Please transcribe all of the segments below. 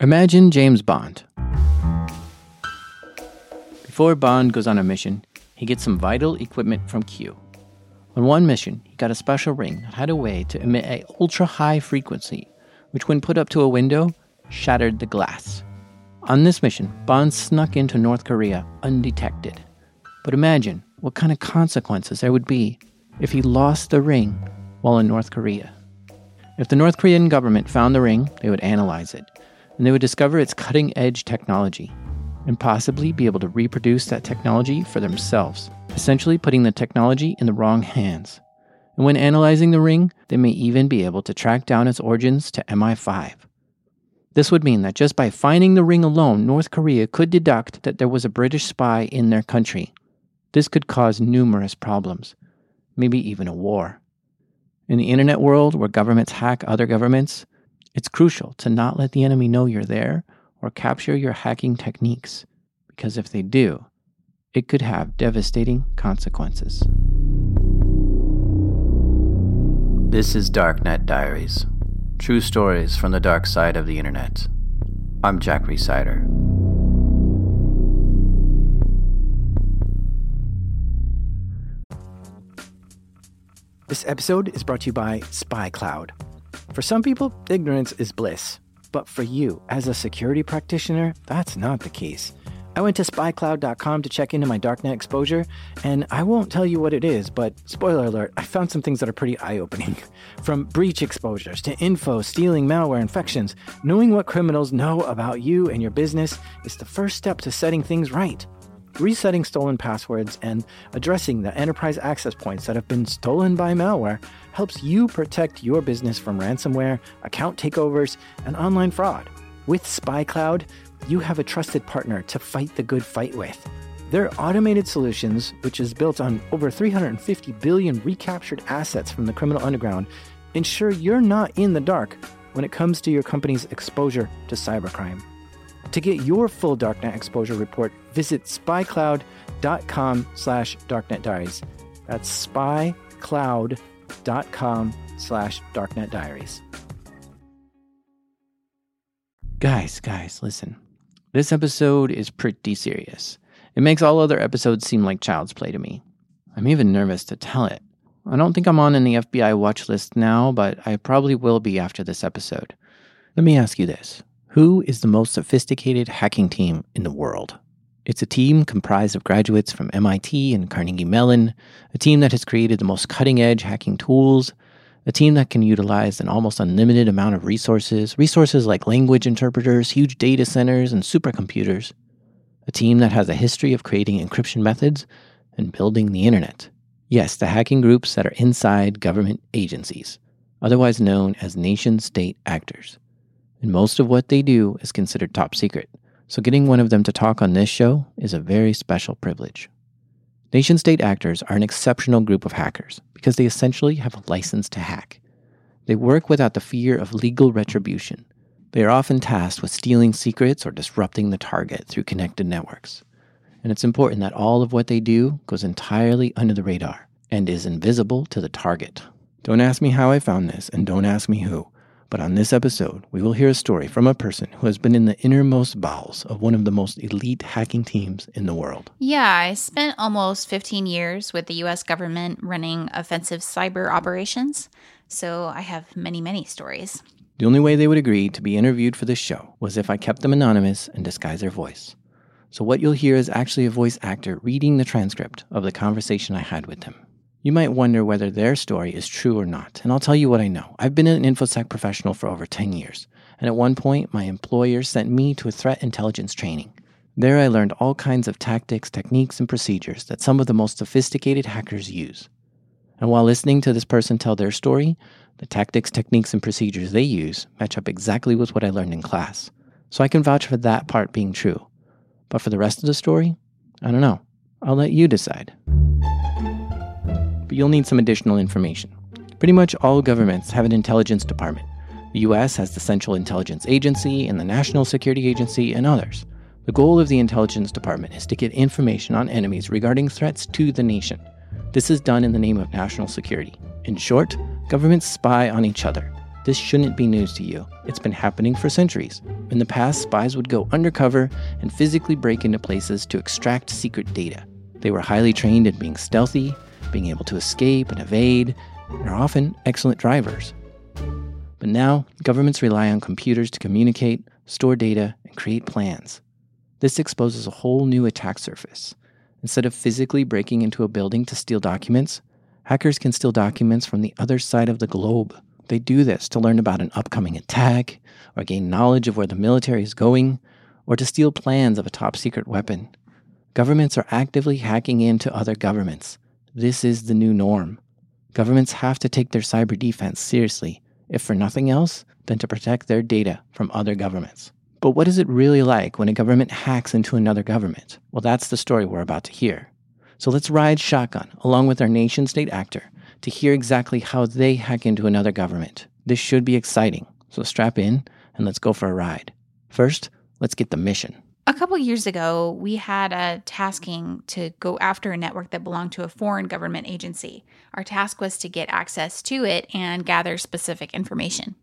Imagine James Bond. Before Bond goes on a mission, he gets some vital equipment from Q. On one mission, he got a special ring that had a way to emit a ultra high frequency, which when put up to a window, shattered the glass. On this mission, Bond snuck into North Korea undetected. But imagine what kind of consequences there would be if he lost the ring while in North Korea. If the North Korean government found the ring, they would analyze it, and they would discover its cutting edge technology, and possibly be able to reproduce that technology for themselves, essentially putting the technology in the wrong hands. And when analyzing the ring, they may even be able to track down its origins to MI5. This would mean that just by finding the ring alone, North Korea could deduct that there was a British spy in their country. This could cause numerous problems, maybe even a war. In the internet world, where governments hack other governments, it's crucial to not let the enemy know you're there or capture your hacking techniques, because if they do, it could have devastating consequences. This is Darknet Diaries True Stories from the Dark Side of the Internet. I'm Jack Rhysider. This episode is brought to you by SpyCloud. For some people, ignorance is bliss. But for you, as a security practitioner, that's not the case. I went to spycloud.com to check into my darknet exposure, and I won't tell you what it is, but spoiler alert, I found some things that are pretty eye opening. From breach exposures to info, stealing, malware, infections, knowing what criminals know about you and your business is the first step to setting things right. Resetting stolen passwords and addressing the enterprise access points that have been stolen by malware helps you protect your business from ransomware, account takeovers, and online fraud. With SpyCloud, you have a trusted partner to fight the good fight with. Their automated solutions, which is built on over 350 billion recaptured assets from the criminal underground, ensure you're not in the dark when it comes to your company's exposure to cybercrime. To get your full darknet exposure report, visit spycloud.com slash darknetdiaries. That's spycloud.com slash darknetdiaries. Guys, guys, listen. This episode is pretty serious. It makes all other episodes seem like child's play to me. I'm even nervous to tell it. I don't think I'm on any FBI watch list now, but I probably will be after this episode. Let me ask you this Who is the most sophisticated hacking team in the world? It's a team comprised of graduates from MIT and Carnegie Mellon, a team that has created the most cutting edge hacking tools, a team that can utilize an almost unlimited amount of resources, resources like language interpreters, huge data centers, and supercomputers. A team that has a history of creating encryption methods and building the internet. Yes, the hacking groups that are inside government agencies, otherwise known as nation state actors. And most of what they do is considered top secret, so getting one of them to talk on this show is a very special privilege. Nation state actors are an exceptional group of hackers because they essentially have a license to hack. They work without the fear of legal retribution. They are often tasked with stealing secrets or disrupting the target through connected networks. And it's important that all of what they do goes entirely under the radar and is invisible to the target. Don't ask me how I found this, and don't ask me who. But on this episode, we will hear a story from a person who has been in the innermost bowels of one of the most elite hacking teams in the world. Yeah, I spent almost 15 years with the US government running offensive cyber operations, so I have many, many stories. The only way they would agree to be interviewed for this show was if I kept them anonymous and disguised their voice. So, what you'll hear is actually a voice actor reading the transcript of the conversation I had with them. You might wonder whether their story is true or not, and I'll tell you what I know. I've been an InfoSec professional for over 10 years, and at one point, my employer sent me to a threat intelligence training. There, I learned all kinds of tactics, techniques, and procedures that some of the most sophisticated hackers use. And while listening to this person tell their story, the tactics, techniques, and procedures they use match up exactly with what I learned in class. So I can vouch for that part being true. But for the rest of the story, I don't know. I'll let you decide but you'll need some additional information. Pretty much all governments have an intelligence department. The US has the Central Intelligence Agency and the National Security Agency and others. The goal of the Intelligence Department is to get information on enemies regarding threats to the nation. This is done in the name of national security. In short, governments spy on each other. This shouldn't be news to you. It's been happening for centuries. In the past, spies would go undercover and physically break into places to extract secret data. They were highly trained in being stealthy, being able to escape and evade, and are often excellent drivers. But now, governments rely on computers to communicate, store data, and create plans. This exposes a whole new attack surface. Instead of physically breaking into a building to steal documents, hackers can steal documents from the other side of the globe. They do this to learn about an upcoming attack, or gain knowledge of where the military is going, or to steal plans of a top secret weapon. Governments are actively hacking into other governments. This is the new norm. Governments have to take their cyber defense seriously, if for nothing else, than to protect their data from other governments. But what is it really like when a government hacks into another government? Well, that's the story we're about to hear. So let's ride shotgun along with our nation state actor to hear exactly how they hack into another government. This should be exciting, so strap in and let's go for a ride. First, let's get the mission. A couple years ago, we had a tasking to go after a network that belonged to a foreign government agency. Our task was to get access to it and gather specific information.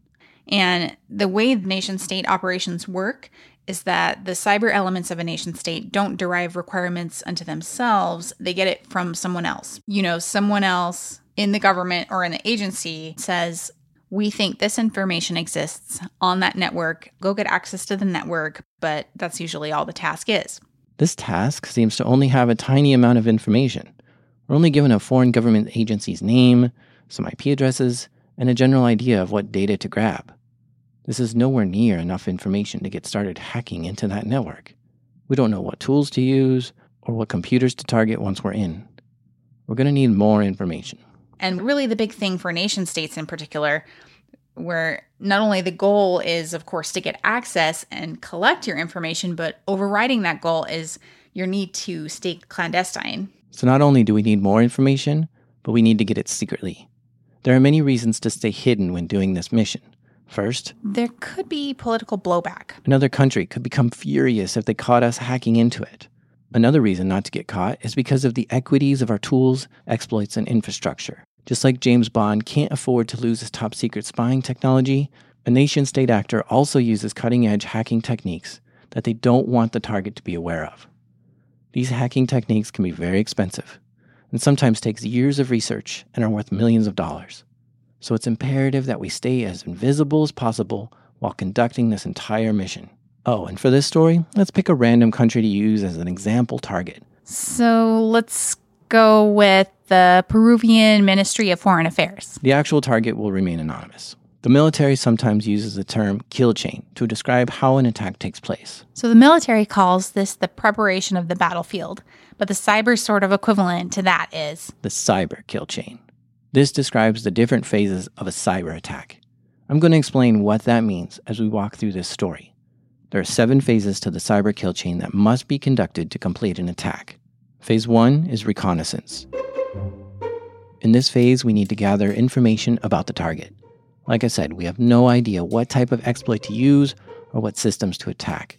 And the way nation state operations work is that the cyber elements of a nation state don't derive requirements unto themselves, they get it from someone else. You know, someone else in the government or in the agency says, we think this information exists on that network. Go get access to the network, but that's usually all the task is. This task seems to only have a tiny amount of information. We're only given a foreign government agency's name, some IP addresses, and a general idea of what data to grab. This is nowhere near enough information to get started hacking into that network. We don't know what tools to use or what computers to target once we're in. We're going to need more information. And really, the big thing for nation states in particular, where not only the goal is, of course, to get access and collect your information, but overriding that goal is your need to stay clandestine. So, not only do we need more information, but we need to get it secretly. There are many reasons to stay hidden when doing this mission. First, there could be political blowback. Another country could become furious if they caught us hacking into it. Another reason not to get caught is because of the equities of our tools, exploits, and infrastructure. Just like James Bond can't afford to lose his top secret spying technology, a nation state actor also uses cutting edge hacking techniques that they don't want the target to be aware of. These hacking techniques can be very expensive and sometimes takes years of research and are worth millions of dollars. So it's imperative that we stay as invisible as possible while conducting this entire mission. Oh, and for this story, let's pick a random country to use as an example target. So let's go with the Peruvian Ministry of Foreign Affairs. The actual target will remain anonymous. The military sometimes uses the term kill chain to describe how an attack takes place. So the military calls this the preparation of the battlefield, but the cyber sort of equivalent to that is the cyber kill chain. This describes the different phases of a cyber attack. I'm going to explain what that means as we walk through this story. There are seven phases to the cyber kill chain that must be conducted to complete an attack. Phase one is reconnaissance. In this phase, we need to gather information about the target. Like I said, we have no idea what type of exploit to use or what systems to attack.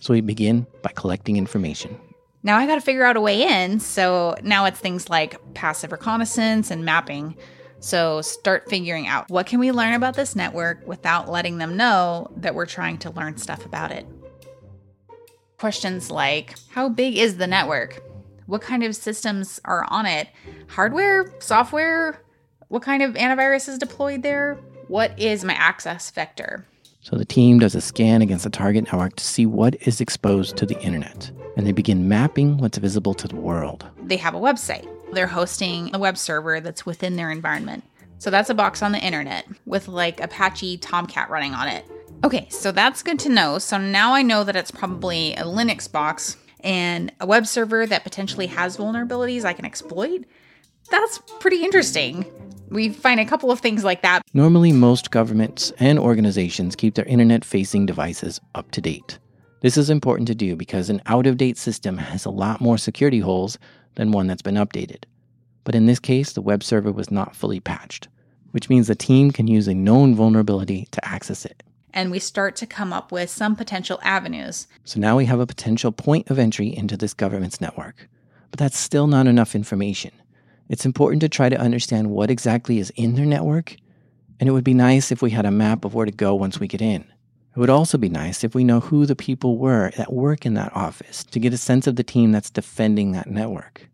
So we begin by collecting information. Now I got to figure out a way in, so now it's things like passive reconnaissance and mapping. So start figuring out what can we learn about this network without letting them know that we're trying to learn stuff about it. Questions like how big is the network? What kind of systems are on it? Hardware, software? What kind of antivirus is deployed there? What is my access vector? So the team does a scan against the target network to see what is exposed to the internet, and they begin mapping what's visible to the world. They have a website. They're hosting a web server that's within their environment. So that's a box on the internet with like Apache Tomcat running on it. Okay, so that's good to know. So now I know that it's probably a Linux box and a web server that potentially has vulnerabilities I can exploit. That's pretty interesting. We find a couple of things like that. Normally, most governments and organizations keep their internet facing devices up to date. This is important to do because an out of date system has a lot more security holes than one that's been updated. But in this case, the web server was not fully patched, which means the team can use a known vulnerability to access it. And we start to come up with some potential avenues. So now we have a potential point of entry into this government's network. But that's still not enough information. It's important to try to understand what exactly is in their network And it would be nice if we had a map of where to go once we get in. It would also be nice if we know who the people were that work in that office to get a sense of the team that's defending that network.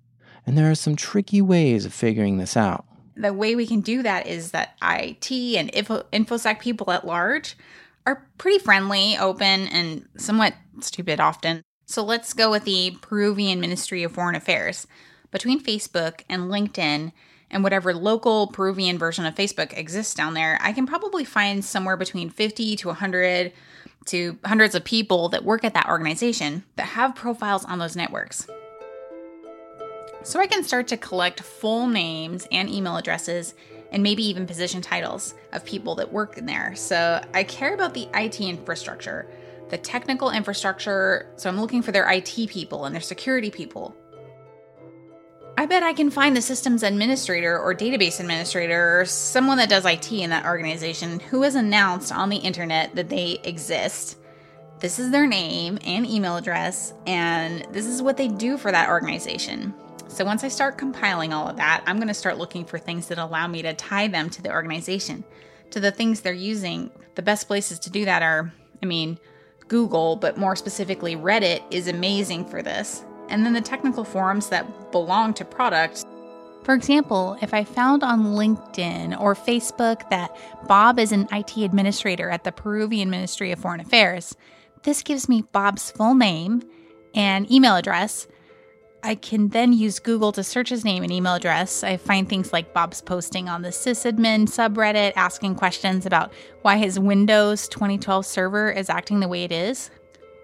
And there are some tricky ways of figuring this out. The way we can do that is that IT and Info- InfoSec people at large are pretty friendly, open, and somewhat stupid often. So let's go with the Peruvian Ministry of Foreign Affairs. Between Facebook and LinkedIn, and whatever local Peruvian version of Facebook exists down there, I can probably find somewhere between 50 to 100 to hundreds of people that work at that organization that have profiles on those networks. So I can start to collect full names and email addresses and maybe even position titles of people that work in there. So I care about the IT infrastructure, the technical infrastructure. So I'm looking for their IT people and their security people. I bet I can find the systems administrator or database administrator or someone that does IT in that organization who has announced on the internet that they exist. This is their name and email address, and this is what they do for that organization. So once I start compiling all of that, I'm going to start looking for things that allow me to tie them to the organization, to the things they're using. The best places to do that are, I mean, Google, but more specifically, Reddit is amazing for this and then the technical forums that belong to products. For example, if I found on LinkedIn or Facebook that Bob is an IT administrator at the Peruvian Ministry of Foreign Affairs, this gives me Bob's full name and email address. I can then use Google to search his name and email address. I find things like Bob's posting on the sysadmin subreddit asking questions about why his Windows 2012 server is acting the way it is,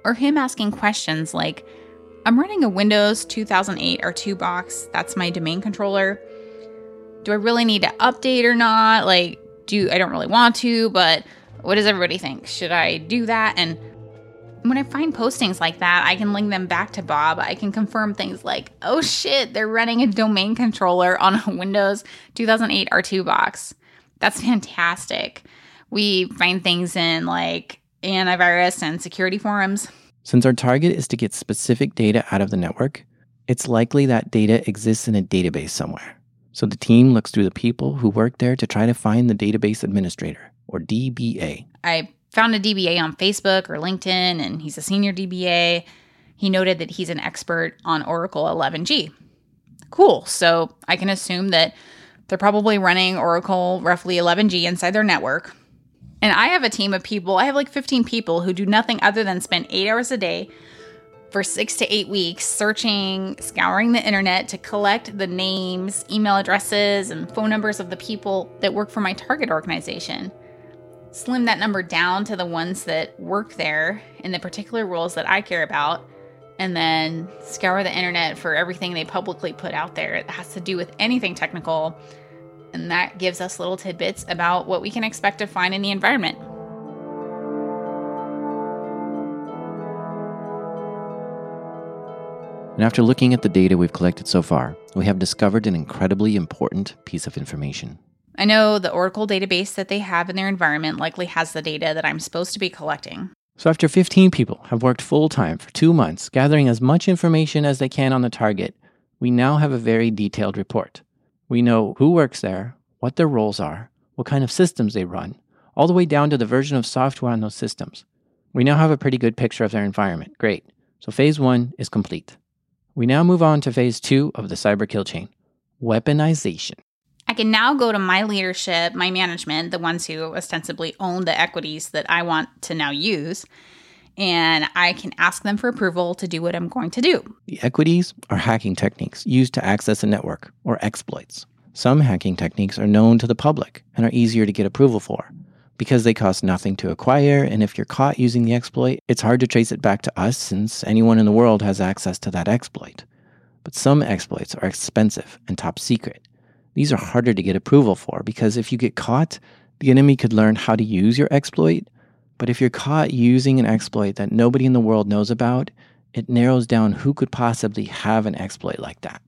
or him asking questions like, I'm running a Windows 2008 R2 box. That's my domain controller. Do I really need to update or not? Like, do I don't really want to, but what does everybody think? Should I do that? And when I find postings like that, I can link them back to Bob. I can confirm things like, oh shit, they're running a domain controller on a Windows 2008 R2 box. That's fantastic. We find things in like antivirus and security forums. Since our target is to get specific data out of the network, it's likely that data exists in a database somewhere. So the team looks through the people who work there to try to find the database administrator, or DBA. I found a DBA on Facebook or LinkedIn, and he's a senior DBA. He noted that he's an expert on Oracle 11G. Cool. So I can assume that they're probably running Oracle roughly 11G inside their network. And I have a team of people, I have like 15 people who do nothing other than spend eight hours a day for six to eight weeks searching, scouring the internet to collect the names, email addresses, and phone numbers of the people that work for my target organization. Slim that number down to the ones that work there in the particular roles that I care about, and then scour the internet for everything they publicly put out there. It has to do with anything technical and that gives us little tidbits about what we can expect to find in the environment. And after looking at the data we've collected so far, we have discovered an incredibly important piece of information. I know the Oracle database that they have in their environment likely has the data that I'm supposed to be collecting. So, after 15 people have worked full time for two months, gathering as much information as they can on the target, we now have a very detailed report. We know who works there, what their roles are, what kind of systems they run, all the way down to the version of software on those systems. We now have a pretty good picture of their environment. Great. So phase one is complete. We now move on to phase two of the cyber kill chain weaponization. I can now go to my leadership, my management, the ones who ostensibly own the equities that I want to now use, and I can ask them for approval to do what I'm going to do. The equities are hacking techniques used to access a network, or exploits. Some hacking techniques are known to the public and are easier to get approval for because they cost nothing to acquire, and if you're caught using the exploit, it's hard to trace it back to us since anyone in the world has access to that exploit. But some exploits are expensive and top secret. These are harder to get approval for because if you get caught, the enemy could learn how to use your exploit but if you're caught using an exploit that nobody in the world knows about, it narrows down who could possibly have an exploit like that,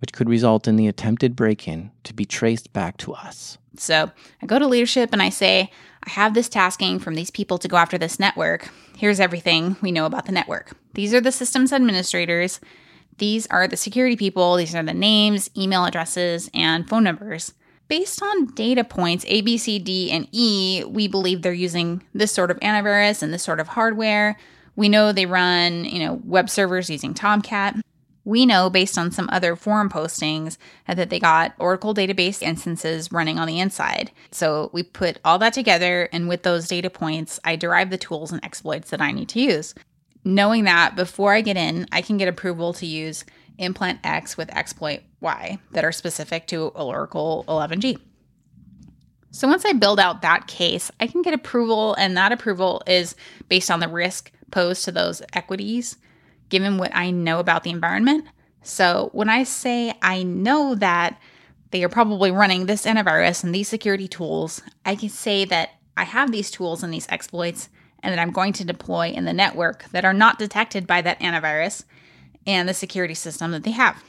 which could result in the attempted break in to be traced back to us. So I go to leadership and I say, I have this tasking from these people to go after this network. Here's everything we know about the network. These are the systems administrators. These are the security people. These are the names, email addresses, and phone numbers. based on data points A, B, C, D, and E, we believe they're using this sort of antivirus and this sort of hardware. We know they run, you know, web servers using Tomcat. We know based on some other forum postings that they got Oracle database instances running on the inside. So we put all that together, and with those data points, I derive the tools and exploits that I need to use. Knowing that before I get in, I can get approval to use implant X with exploit Y that are specific to Oracle 11G. So once I build out that case, I can get approval, and that approval is based on the risk posed to those equities given what I know about the environment. So when I say I know that they are probably running this antivirus and these security tools, I can say that I have these tools and these exploits and that I'm going to deploy in the network that are not detected by that antivirus and the security system that they have.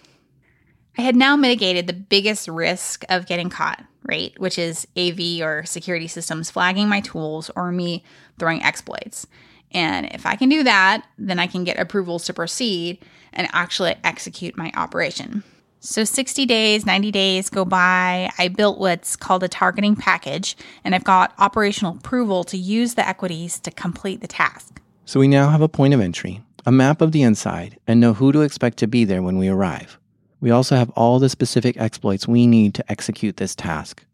I had now mitigated the biggest risk of getting caught, right? Which is AV or security systems flagging my tools or me throwing exploits. And if I can do that, then I can get approvals to proceed and actually execute my operation. So 60 days, 90 days go by. I built what's called a targeting package, and I've got operational approval to use the equities to complete the task. So we now have a point of entry, a map of the inside, and know who to expect to be there when we arrive. We also have all the specific exploits we need to execute this task.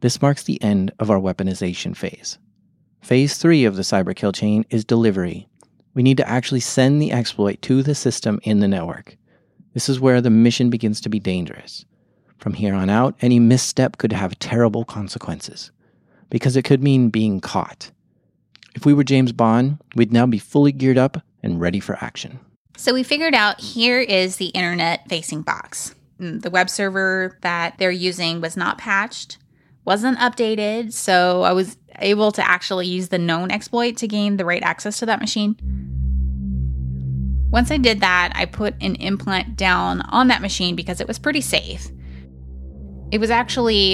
This marks the end of our weaponization phase. Phase 3 of the cyber kill chain is delivery. We need to actually send the exploit to the system in the network. This is where the mission begins to be dangerous. From here on out, any misstep could have terrible consequences, because it could mean being caught. If we were James Bond, we'd now be fully geared up and ready for action. So we figured out here is the internet facing box. Mm, the web server that they're using was not patched wasn't updated, so I was able to actually use the known exploit to gain the right access to that machine. Once I did that, I put an implant down on that machine because it was pretty safe. It was actually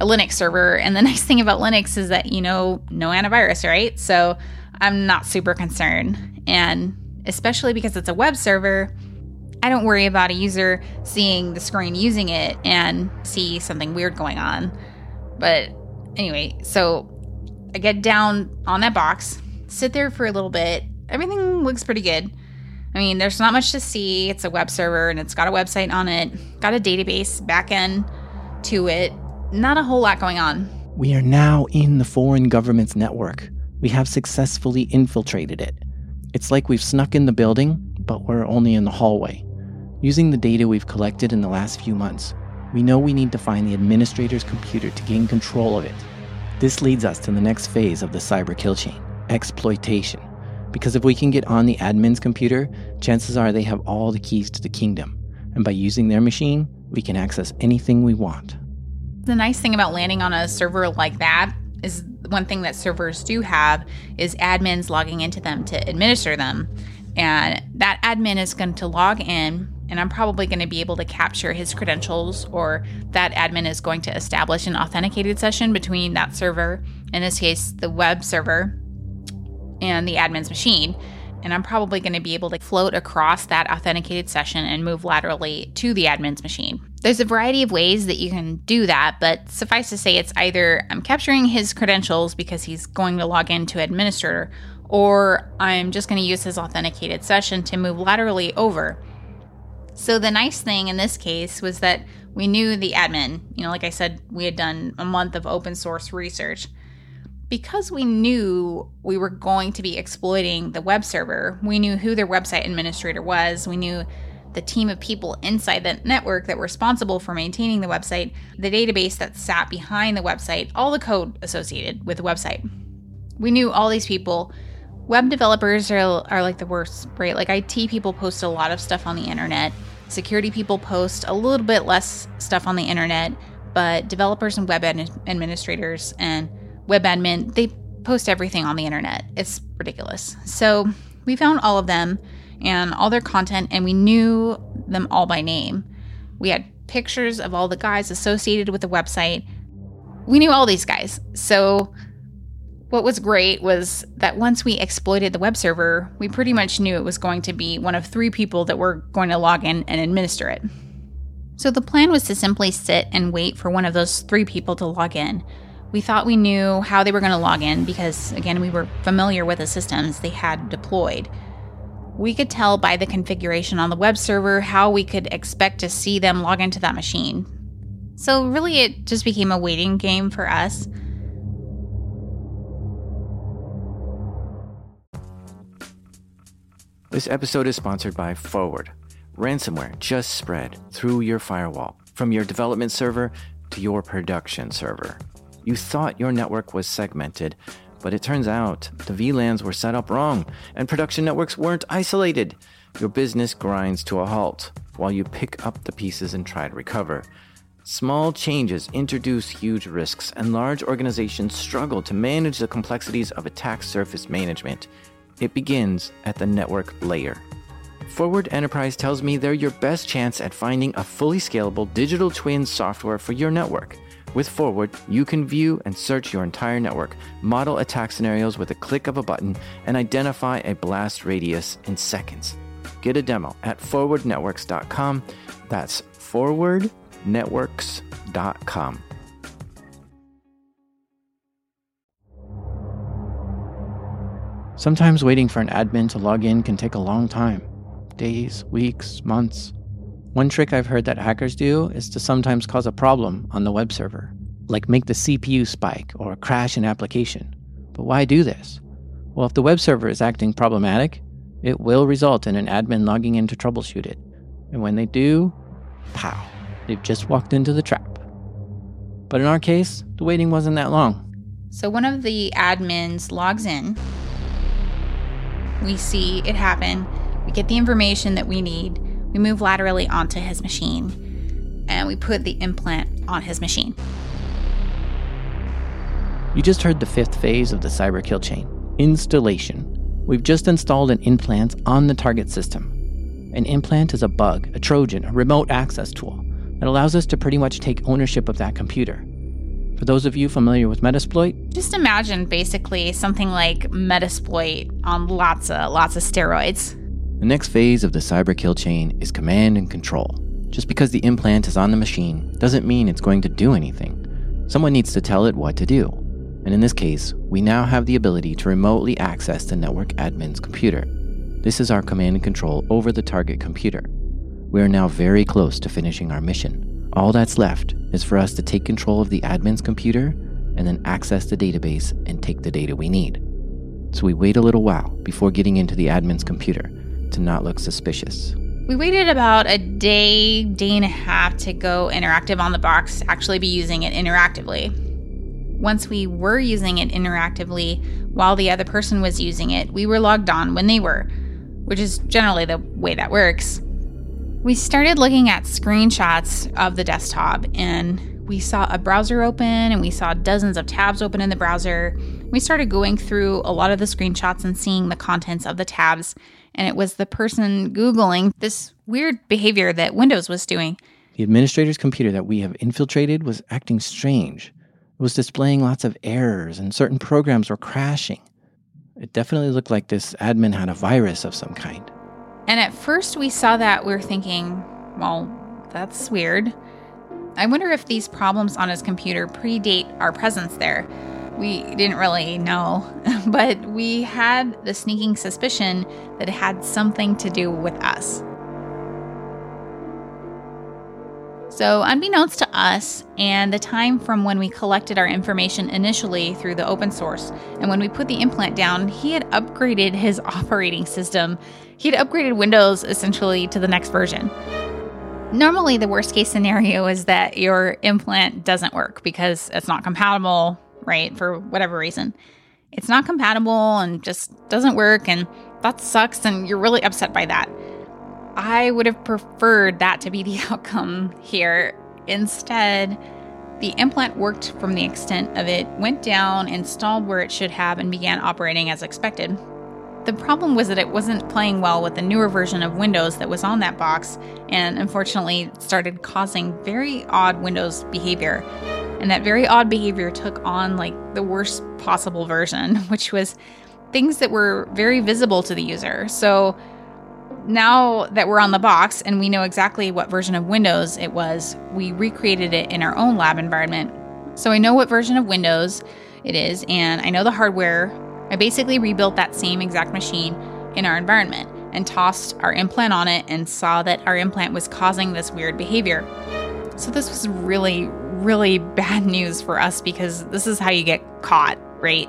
a Linux server, and the nice thing about Linux is that, you know, no antivirus, right? So I'm not super concerned. And especially because it's a web server, I don't worry about a user seeing the screen using it and see something weird going on. But anyway, so I get down on that box, sit there for a little bit. Everything looks pretty good. I mean, there's not much to see. It's a web server and it's got a website on it, got a database backend to it. Not a whole lot going on. We are now in the foreign government's network. We have successfully infiltrated it. It's like we've snuck in the building, but we're only in the hallway. Using the data we've collected in the last few months, we know we need to find the administrator's computer to gain control of it. This leads us to the next phase of the cyber kill chain exploitation. Because if we can get on the admin's computer, chances are they have all the keys to the kingdom. And by using their machine, we can access anything we want. The nice thing about landing on a server like that is one thing that servers do have is admins logging into them to administer them. And that admin is going to log in and I'm probably going to be able to capture his credentials, or that admin is going to establish an authenticated session between that server, in this case, the web server, and the admin's machine. And I'm probably going to be able to float across that authenticated session and move laterally to the admin's machine. There's a variety of ways that you can do that, but suffice to say, it's either I'm capturing his credentials because he's going to log in to administrator, or I'm just going to use his authenticated session to move laterally over. So the nice thing in this case was that we knew the admin. You know, like I said, we had done a month of open source research. Because we knew we were going to be exploiting the web server, we knew who their website administrator was. We knew the team of people inside the network that were responsible for maintaining the website, the database that sat behind the website, all the code associated with the website. We knew all these people. Web developers are, are like the worst, right? Like IT people post a lot of stuff on the internet Security people post a little bit less stuff on the internet, but developers and web ad- administrators and web admin, they post everything on the internet. It's ridiculous. So we found all of them and all their content, and we knew them all by name. We had pictures of all the guys associated with the website. We knew all these guys. So what was great was that once we exploited the web server, we pretty much knew it was going to be one of three people that were going to log in and administer it. So the plan was to simply sit and wait for one of those three people to log in. We thought we knew how they were going to log in because, again, we were familiar with the systems they had deployed. We could tell by the configuration on the web server how we could expect to see them log into that machine. So, really, it just became a waiting game for us. This episode is sponsored by Forward. Ransomware just spread through your firewall, from your development server to your production server. You thought your network was segmented, but it turns out the VLANs were set up wrong and production networks weren't isolated. Your business grinds to a halt while you pick up the pieces and try to recover. Small changes introduce huge risks, and large organizations struggle to manage the complexities of attack surface management. It begins at the network layer. Forward Enterprise tells me they're your best chance at finding a fully scalable digital twin software for your network. With Forward, you can view and search your entire network, model attack scenarios with a click of a button, and identify a blast radius in seconds. Get a demo at forwardnetworks.com. That's forwardnetworks.com. Sometimes waiting for an admin to log in can take a long time days, weeks, months. One trick I've heard that hackers do is to sometimes cause a problem on the web server, like make the CPU spike or crash an application. But why do this? Well, if the web server is acting problematic, it will result in an admin logging in to troubleshoot it. And when they do, pow, they've just walked into the trap. But in our case, the waiting wasn't that long. So one of the admins logs in. We see it happen. We get the information that we need. We move laterally onto his machine and we put the implant on his machine. You just heard the fifth phase of the cyber kill chain installation. We've just installed an implant on the target system. An implant is a bug, a Trojan, a remote access tool that allows us to pretty much take ownership of that computer. For those of you familiar with Metasploit, Just imagine basically something like Metasploit on lots of lots of steroids. The next phase of the cyber kill chain is command and control. Just because the implant is on the machine doesn't mean it's going to do anything. Someone needs to tell it what to do. And in this case, we now have the ability to remotely access the network admin's computer. This is our command and control over the target computer. We are now very close to finishing our mission. All that's left is for us to take control of the admin's computer and then access the database and take the data we need. So we wait a little while before getting into the admin's computer to not look suspicious. We waited about a day, day and a half to go interactive on the box, actually be using it interactively. Once we were using it interactively while the other person was using it, we were logged on when they were, which is generally the way that works. We started looking at screenshots of the desktop and we saw a browser open and we saw dozens of tabs open in the browser. We started going through a lot of the screenshots and seeing the contents of the tabs, and it was the person Googling this weird behavior that Windows was doing. The administrator's computer that we have infiltrated was acting strange. It was displaying lots of errors and certain programs were crashing. It definitely looked like this admin had a virus of some kind. And at first we saw that, we were thinking, well, that's weird. I wonder if these problems on his computer predate our presence there. We didn't really know, but we had the sneaking suspicion that it had something to do with us. So, unbeknownst to us, and the time from when we collected our information initially through the open source, and when we put the implant down, he had upgraded his operating system. He had upgraded Windows essentially to the next version. Normally, the worst case scenario is that your implant doesn't work because it's not compatible, right? For whatever reason. It's not compatible and just doesn't work, and that sucks, and you're really upset by that. I would have preferred that to be the outcome here. Instead, the implant worked from the extent of it, went down, installed where it should have, and began operating as expected. The problem was that it wasn't playing well with the newer version of Windows that was on that box, and unfortunately started causing very odd Windows behavior. And that very odd behavior took on like the worst possible version, which was things that were very visible to the user. So now that we're on the box and we know exactly what version of Windows it was, we recreated it in our own lab environment. So I know what version of Windows it is, and I know the hardware. I basically rebuilt that same exact machine in our environment and tossed our implant on it and saw that our implant was causing this weird behavior. So this was really, really bad news for us because this is how you get caught, right?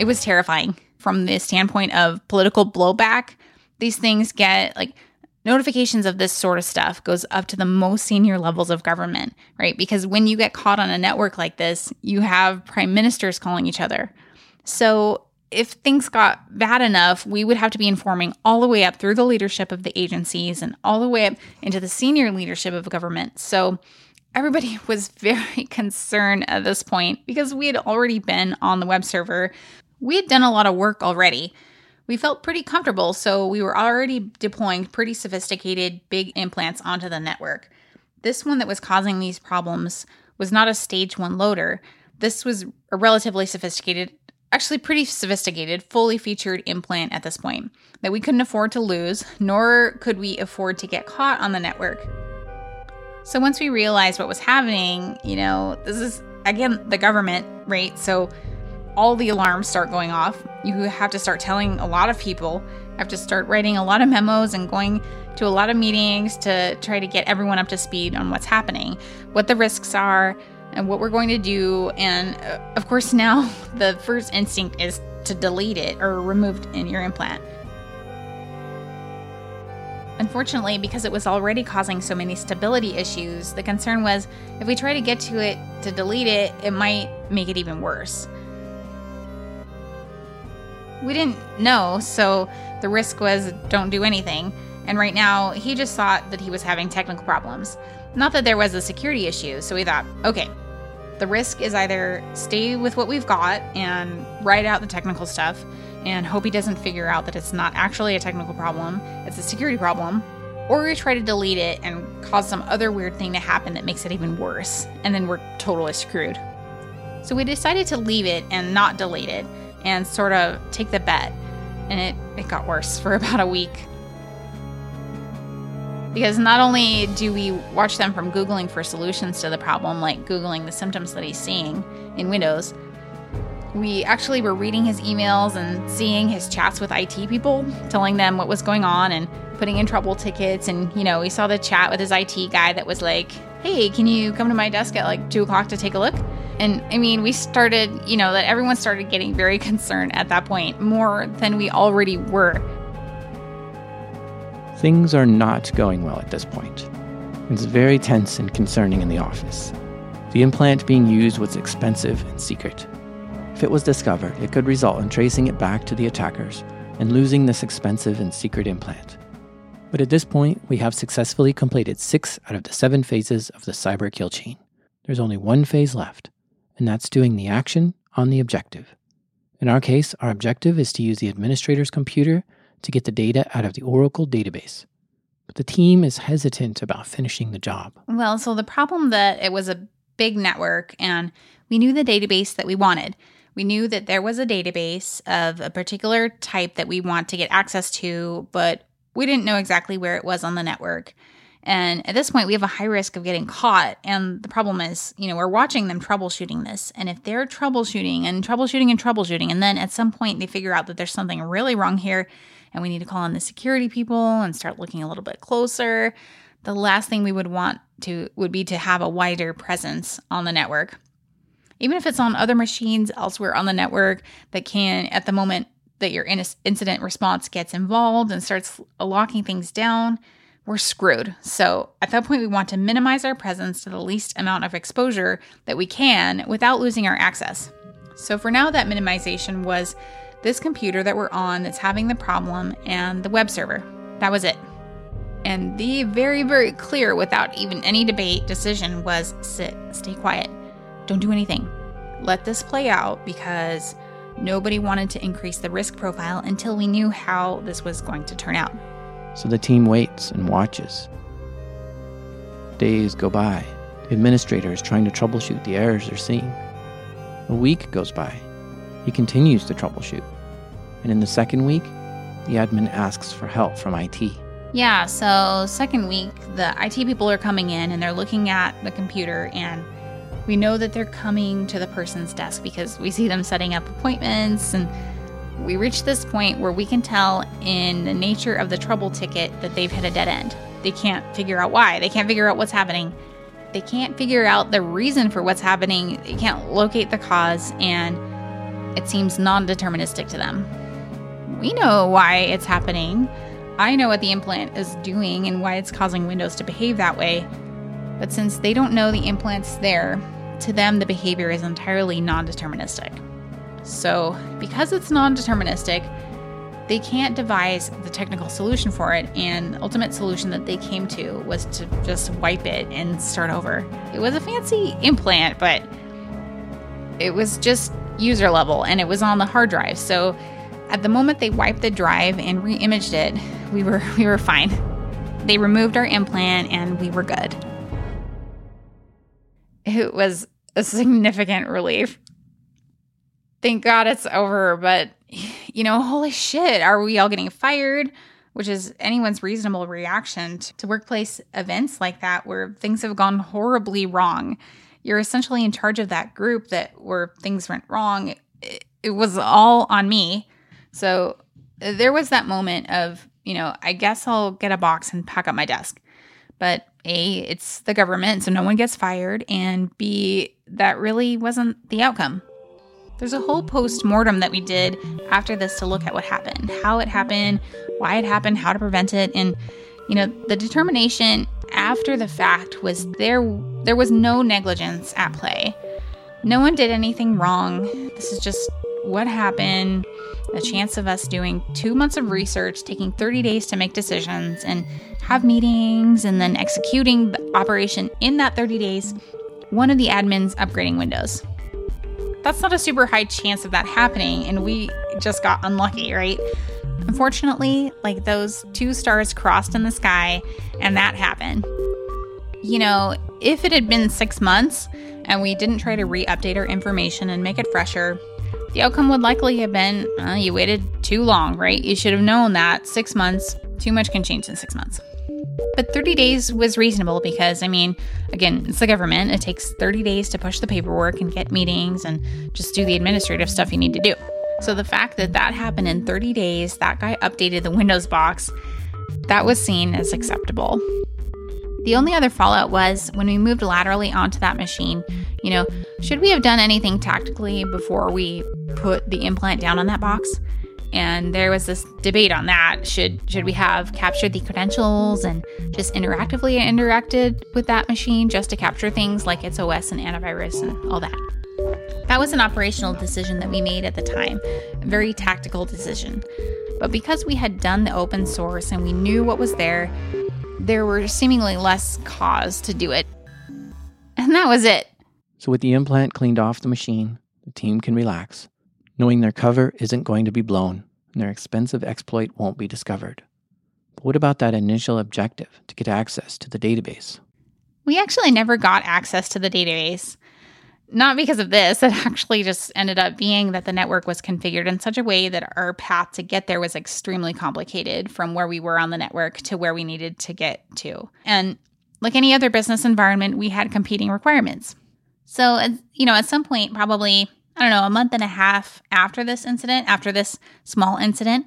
It was terrifying from the standpoint of political blowback. These things get like notifications of this sort of stuff goes up to the most senior levels of government, right? Because when you get caught on a network like this, you have prime ministers calling each other. So if things got bad enough, we would have to be informing all the way up through the leadership of the agencies and all the way up into the senior leadership of government. So everybody was very concerned at this point because we had already been on the web server. We had done a lot of work already. We felt pretty comfortable, so we were already deploying pretty sophisticated big implants onto the network. This one that was causing these problems was not a stage one loader. This was a relatively sophisticated actually pretty sophisticated, fully featured implant at this point that we couldn't afford to lose, nor could we afford to get caught on the network. So once we realized what was happening, you know, this is again the government, right? So all the alarms start going off. You have to start telling a lot of people, have to start writing a lot of memos and going to a lot of meetings to try to get everyone up to speed on what's happening, what the risks are, and what we're going to do. And uh, of course, now the first instinct is to delete it or remove it in your implant. Unfortunately, because it was already causing so many stability issues, the concern was if we try to get to it to delete it, it might make it even worse. We didn't know, so the risk was don't do anything. And right now, he just thought that he was having technical problems. Not that there was a security issue, so we thought, okay, the risk is either stay with what we've got and write out the technical stuff and hope he doesn't figure out that it's not actually a technical problem, it's a security problem, or we try to delete it and cause some other weird thing to happen that makes it even worse, and then we're totally screwed. So we decided to leave it and not delete it and sort of take the bet, and it, it got worse for about a week. Because not only do we watch them from Googling for solutions to the problem, like Googling the symptoms that he's seeing in Windows, we actually were reading his emails and seeing his chats with IT people, telling them what was going on and putting in trouble tickets. And, you know, we saw the chat with his IT guy that was like, hey, can you come to my desk at like two o'clock to take a look? And I mean, we started, you know, that everyone started getting very concerned at that point, more than we already were. Things are not going well at this point. It's very tense and concerning in the office. The implant being used was expensive and secret. If it was discovered, it could result in tracing it back to the attackers and losing this expensive and secret implant. But at this point, we have successfully completed six out of the seven phases of the cyber kill chain. There's only one phase left, and that's doing the action on the objective. In our case, our objective is to use the administrator's computer to get the data out of the Oracle database. But the team is hesitant about finishing the job. Well, so the problem that it was a big network and we knew the database that we wanted. We knew that there was a database of a particular type that we want to get access to, but we didn't know exactly where it was on the network. And at this point, we have a high risk of getting caught. And the problem is, you know, we're watching them troubleshooting this. And if they're troubleshooting and troubleshooting and troubleshooting, and then at some point they figure out that there's something really wrong here and we need to call on the security people and start looking a little bit closer, the last thing we would want to would be to have a wider presence on the network. Even if it's on other machines elsewhere on the network that can, at the moment that your incident response gets involved and starts locking things down, we're screwed. So at that point, we want to minimize our presence to the least amount of exposure that we can without losing our access. So for now, that minimization was this computer that we're on that's having the problem and the web server. That was it. And the very, very clear, without even any debate, decision was sit, stay quiet, don't do anything. Let this play out because nobody wanted to increase the risk profile until we knew how this was going to turn out. So the team waits and watches. Days go by. The administrator is trying to troubleshoot the errors they're seeing. A week goes by. He continues to troubleshoot. And in the second week, the admin asks for help from IT. Yeah, so second week, the IT people are coming in and they're looking at the computer, and we know that they're coming to the person's desk because we see them setting up appointments. And we reach this point where we can tell in the nature of the trouble ticket that they've hit a dead end. They can't figure out why, they can't figure out what's happening. They can't figure out the reason for what's happening. They can't locate the cause, and it seems non deterministic to them. We know why it's happening. I know what the implant is doing and why it's causing Windows to behave that way. But since they don't know the implant's there, to them the behavior is entirely non deterministic. So, because it's non deterministic, they can't devise the technical solution for it, and ultimate solution that they came to was to just wipe it and start over. It was a fancy implant, but it was just user level and it was on the hard drive. So at the moment they wiped the drive and re-imaged it, we were we were fine. They removed our implant and we were good. It was a significant relief. Thank God it's over, but you know, holy shit, are we all getting fired? Which is anyone's reasonable reaction to workplace events like that where things have gone horribly wrong. You're essentially in charge of that group that where things went wrong. It, it was all on me. So uh, there was that moment of, you know, I guess I'll get a box and pack up my desk. But A, it's the government, so no one gets fired. And B, that really wasn't the outcome. There's a whole post mortem that we did after this to look at what happened, how it happened, why it happened, how to prevent it. And, you know, the determination after the fact was there there was no negligence at play. No one did anything wrong. This is just what happened. The chance of us doing two months of research, taking 30 days to make decisions and have meetings, and then executing the operation in that 30 days, one of the admins upgrading Windows that's not a super high chance of that happening, and we just got unlucky, right? Unfortunately, like those two stars crossed in the sky, and that happened. You know, if it had been six months and we didn't try to re update our information and make it fresher, the outcome would likely have been uh, you waited too long, right? You should have known that six months, too much can change in six months. But 30 days was reasonable because, I mean, again, it's the government. It takes 30 days to push the paperwork and get meetings and just do the administrative stuff you need to do. So the fact that that happened in 30 days, that guy updated the Windows box, that was seen as acceptable. The only other fallout was when we moved laterally onto that machine. You know, should we have done anything tactically before we put the implant down on that box? and there was this debate on that. Should should we have captured the credentials and just interactively interacted with that machine just to capture things like its OS and antivirus and all that? That was an operational decision that we made at the time a very tactical decision. But because we had done the open source and we knew what was there there were seemingly less cause to do it. And that was it so with the implant cleaned off the machine the team can relax knowing their cover isn't going to be blown and their expensive exploit won't be discovered. But what about that initial objective to get access to the database? We actually never got access to the database. Not because of this, it actually just ended up being that the network was configured in such a way that our path to get there was extremely complicated from where we were on the network to where we needed to get to. And like any other business environment, we had competing requirements. So, you know, at some point, probably I don't know, a month and a half after this incident, after this small incident,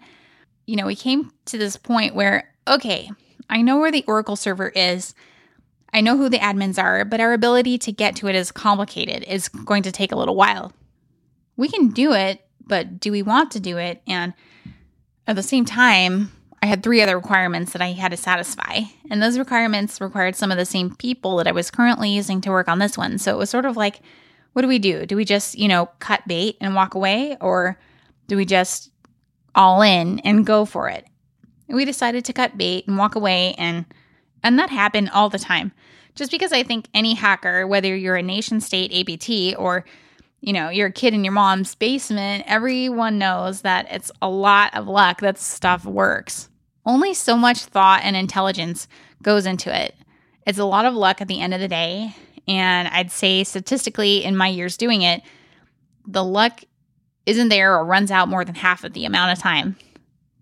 you know, we came to this point where, okay, I know where the Oracle server is. I know who the admins are, but our ability to get to it is complicated. It's going to take a little while. We can do it, but do we want to do it? And at the same time, I had three other requirements that I had to satisfy. And those requirements required some of the same people that I was currently using to work on this one. So it was sort of like, what do we do? Do we just, you know, cut bait and walk away or do we just all in and go for it? We decided to cut bait and walk away and and that happened all the time. Just because I think any hacker, whether you're a nation state APT or you know, you're a kid in your mom's basement, everyone knows that it's a lot of luck that stuff works. Only so much thought and intelligence goes into it. It's a lot of luck at the end of the day, and I'd say statistically, in my years doing it, the luck isn't there or runs out more than half of the amount of time.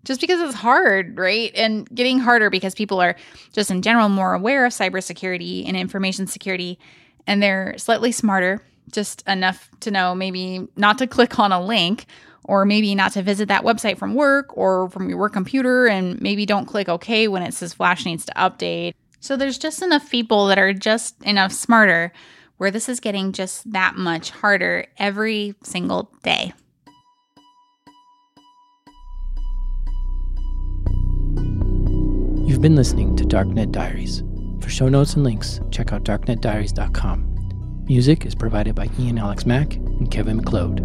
Just because it's hard, right? And getting harder because people are just in general more aware of cybersecurity and information security, and they're slightly smarter, just enough to know maybe not to click on a link or maybe not to visit that website from work or from your work computer, and maybe don't click OK when it says Flash needs to update. So there's just enough people that are just enough smarter where this is getting just that much harder every single day. You've been listening to Darknet Diaries. For show notes and links, check out darknetdiaries.com. Music is provided by Ian Alex Mack and Kevin MacLeod.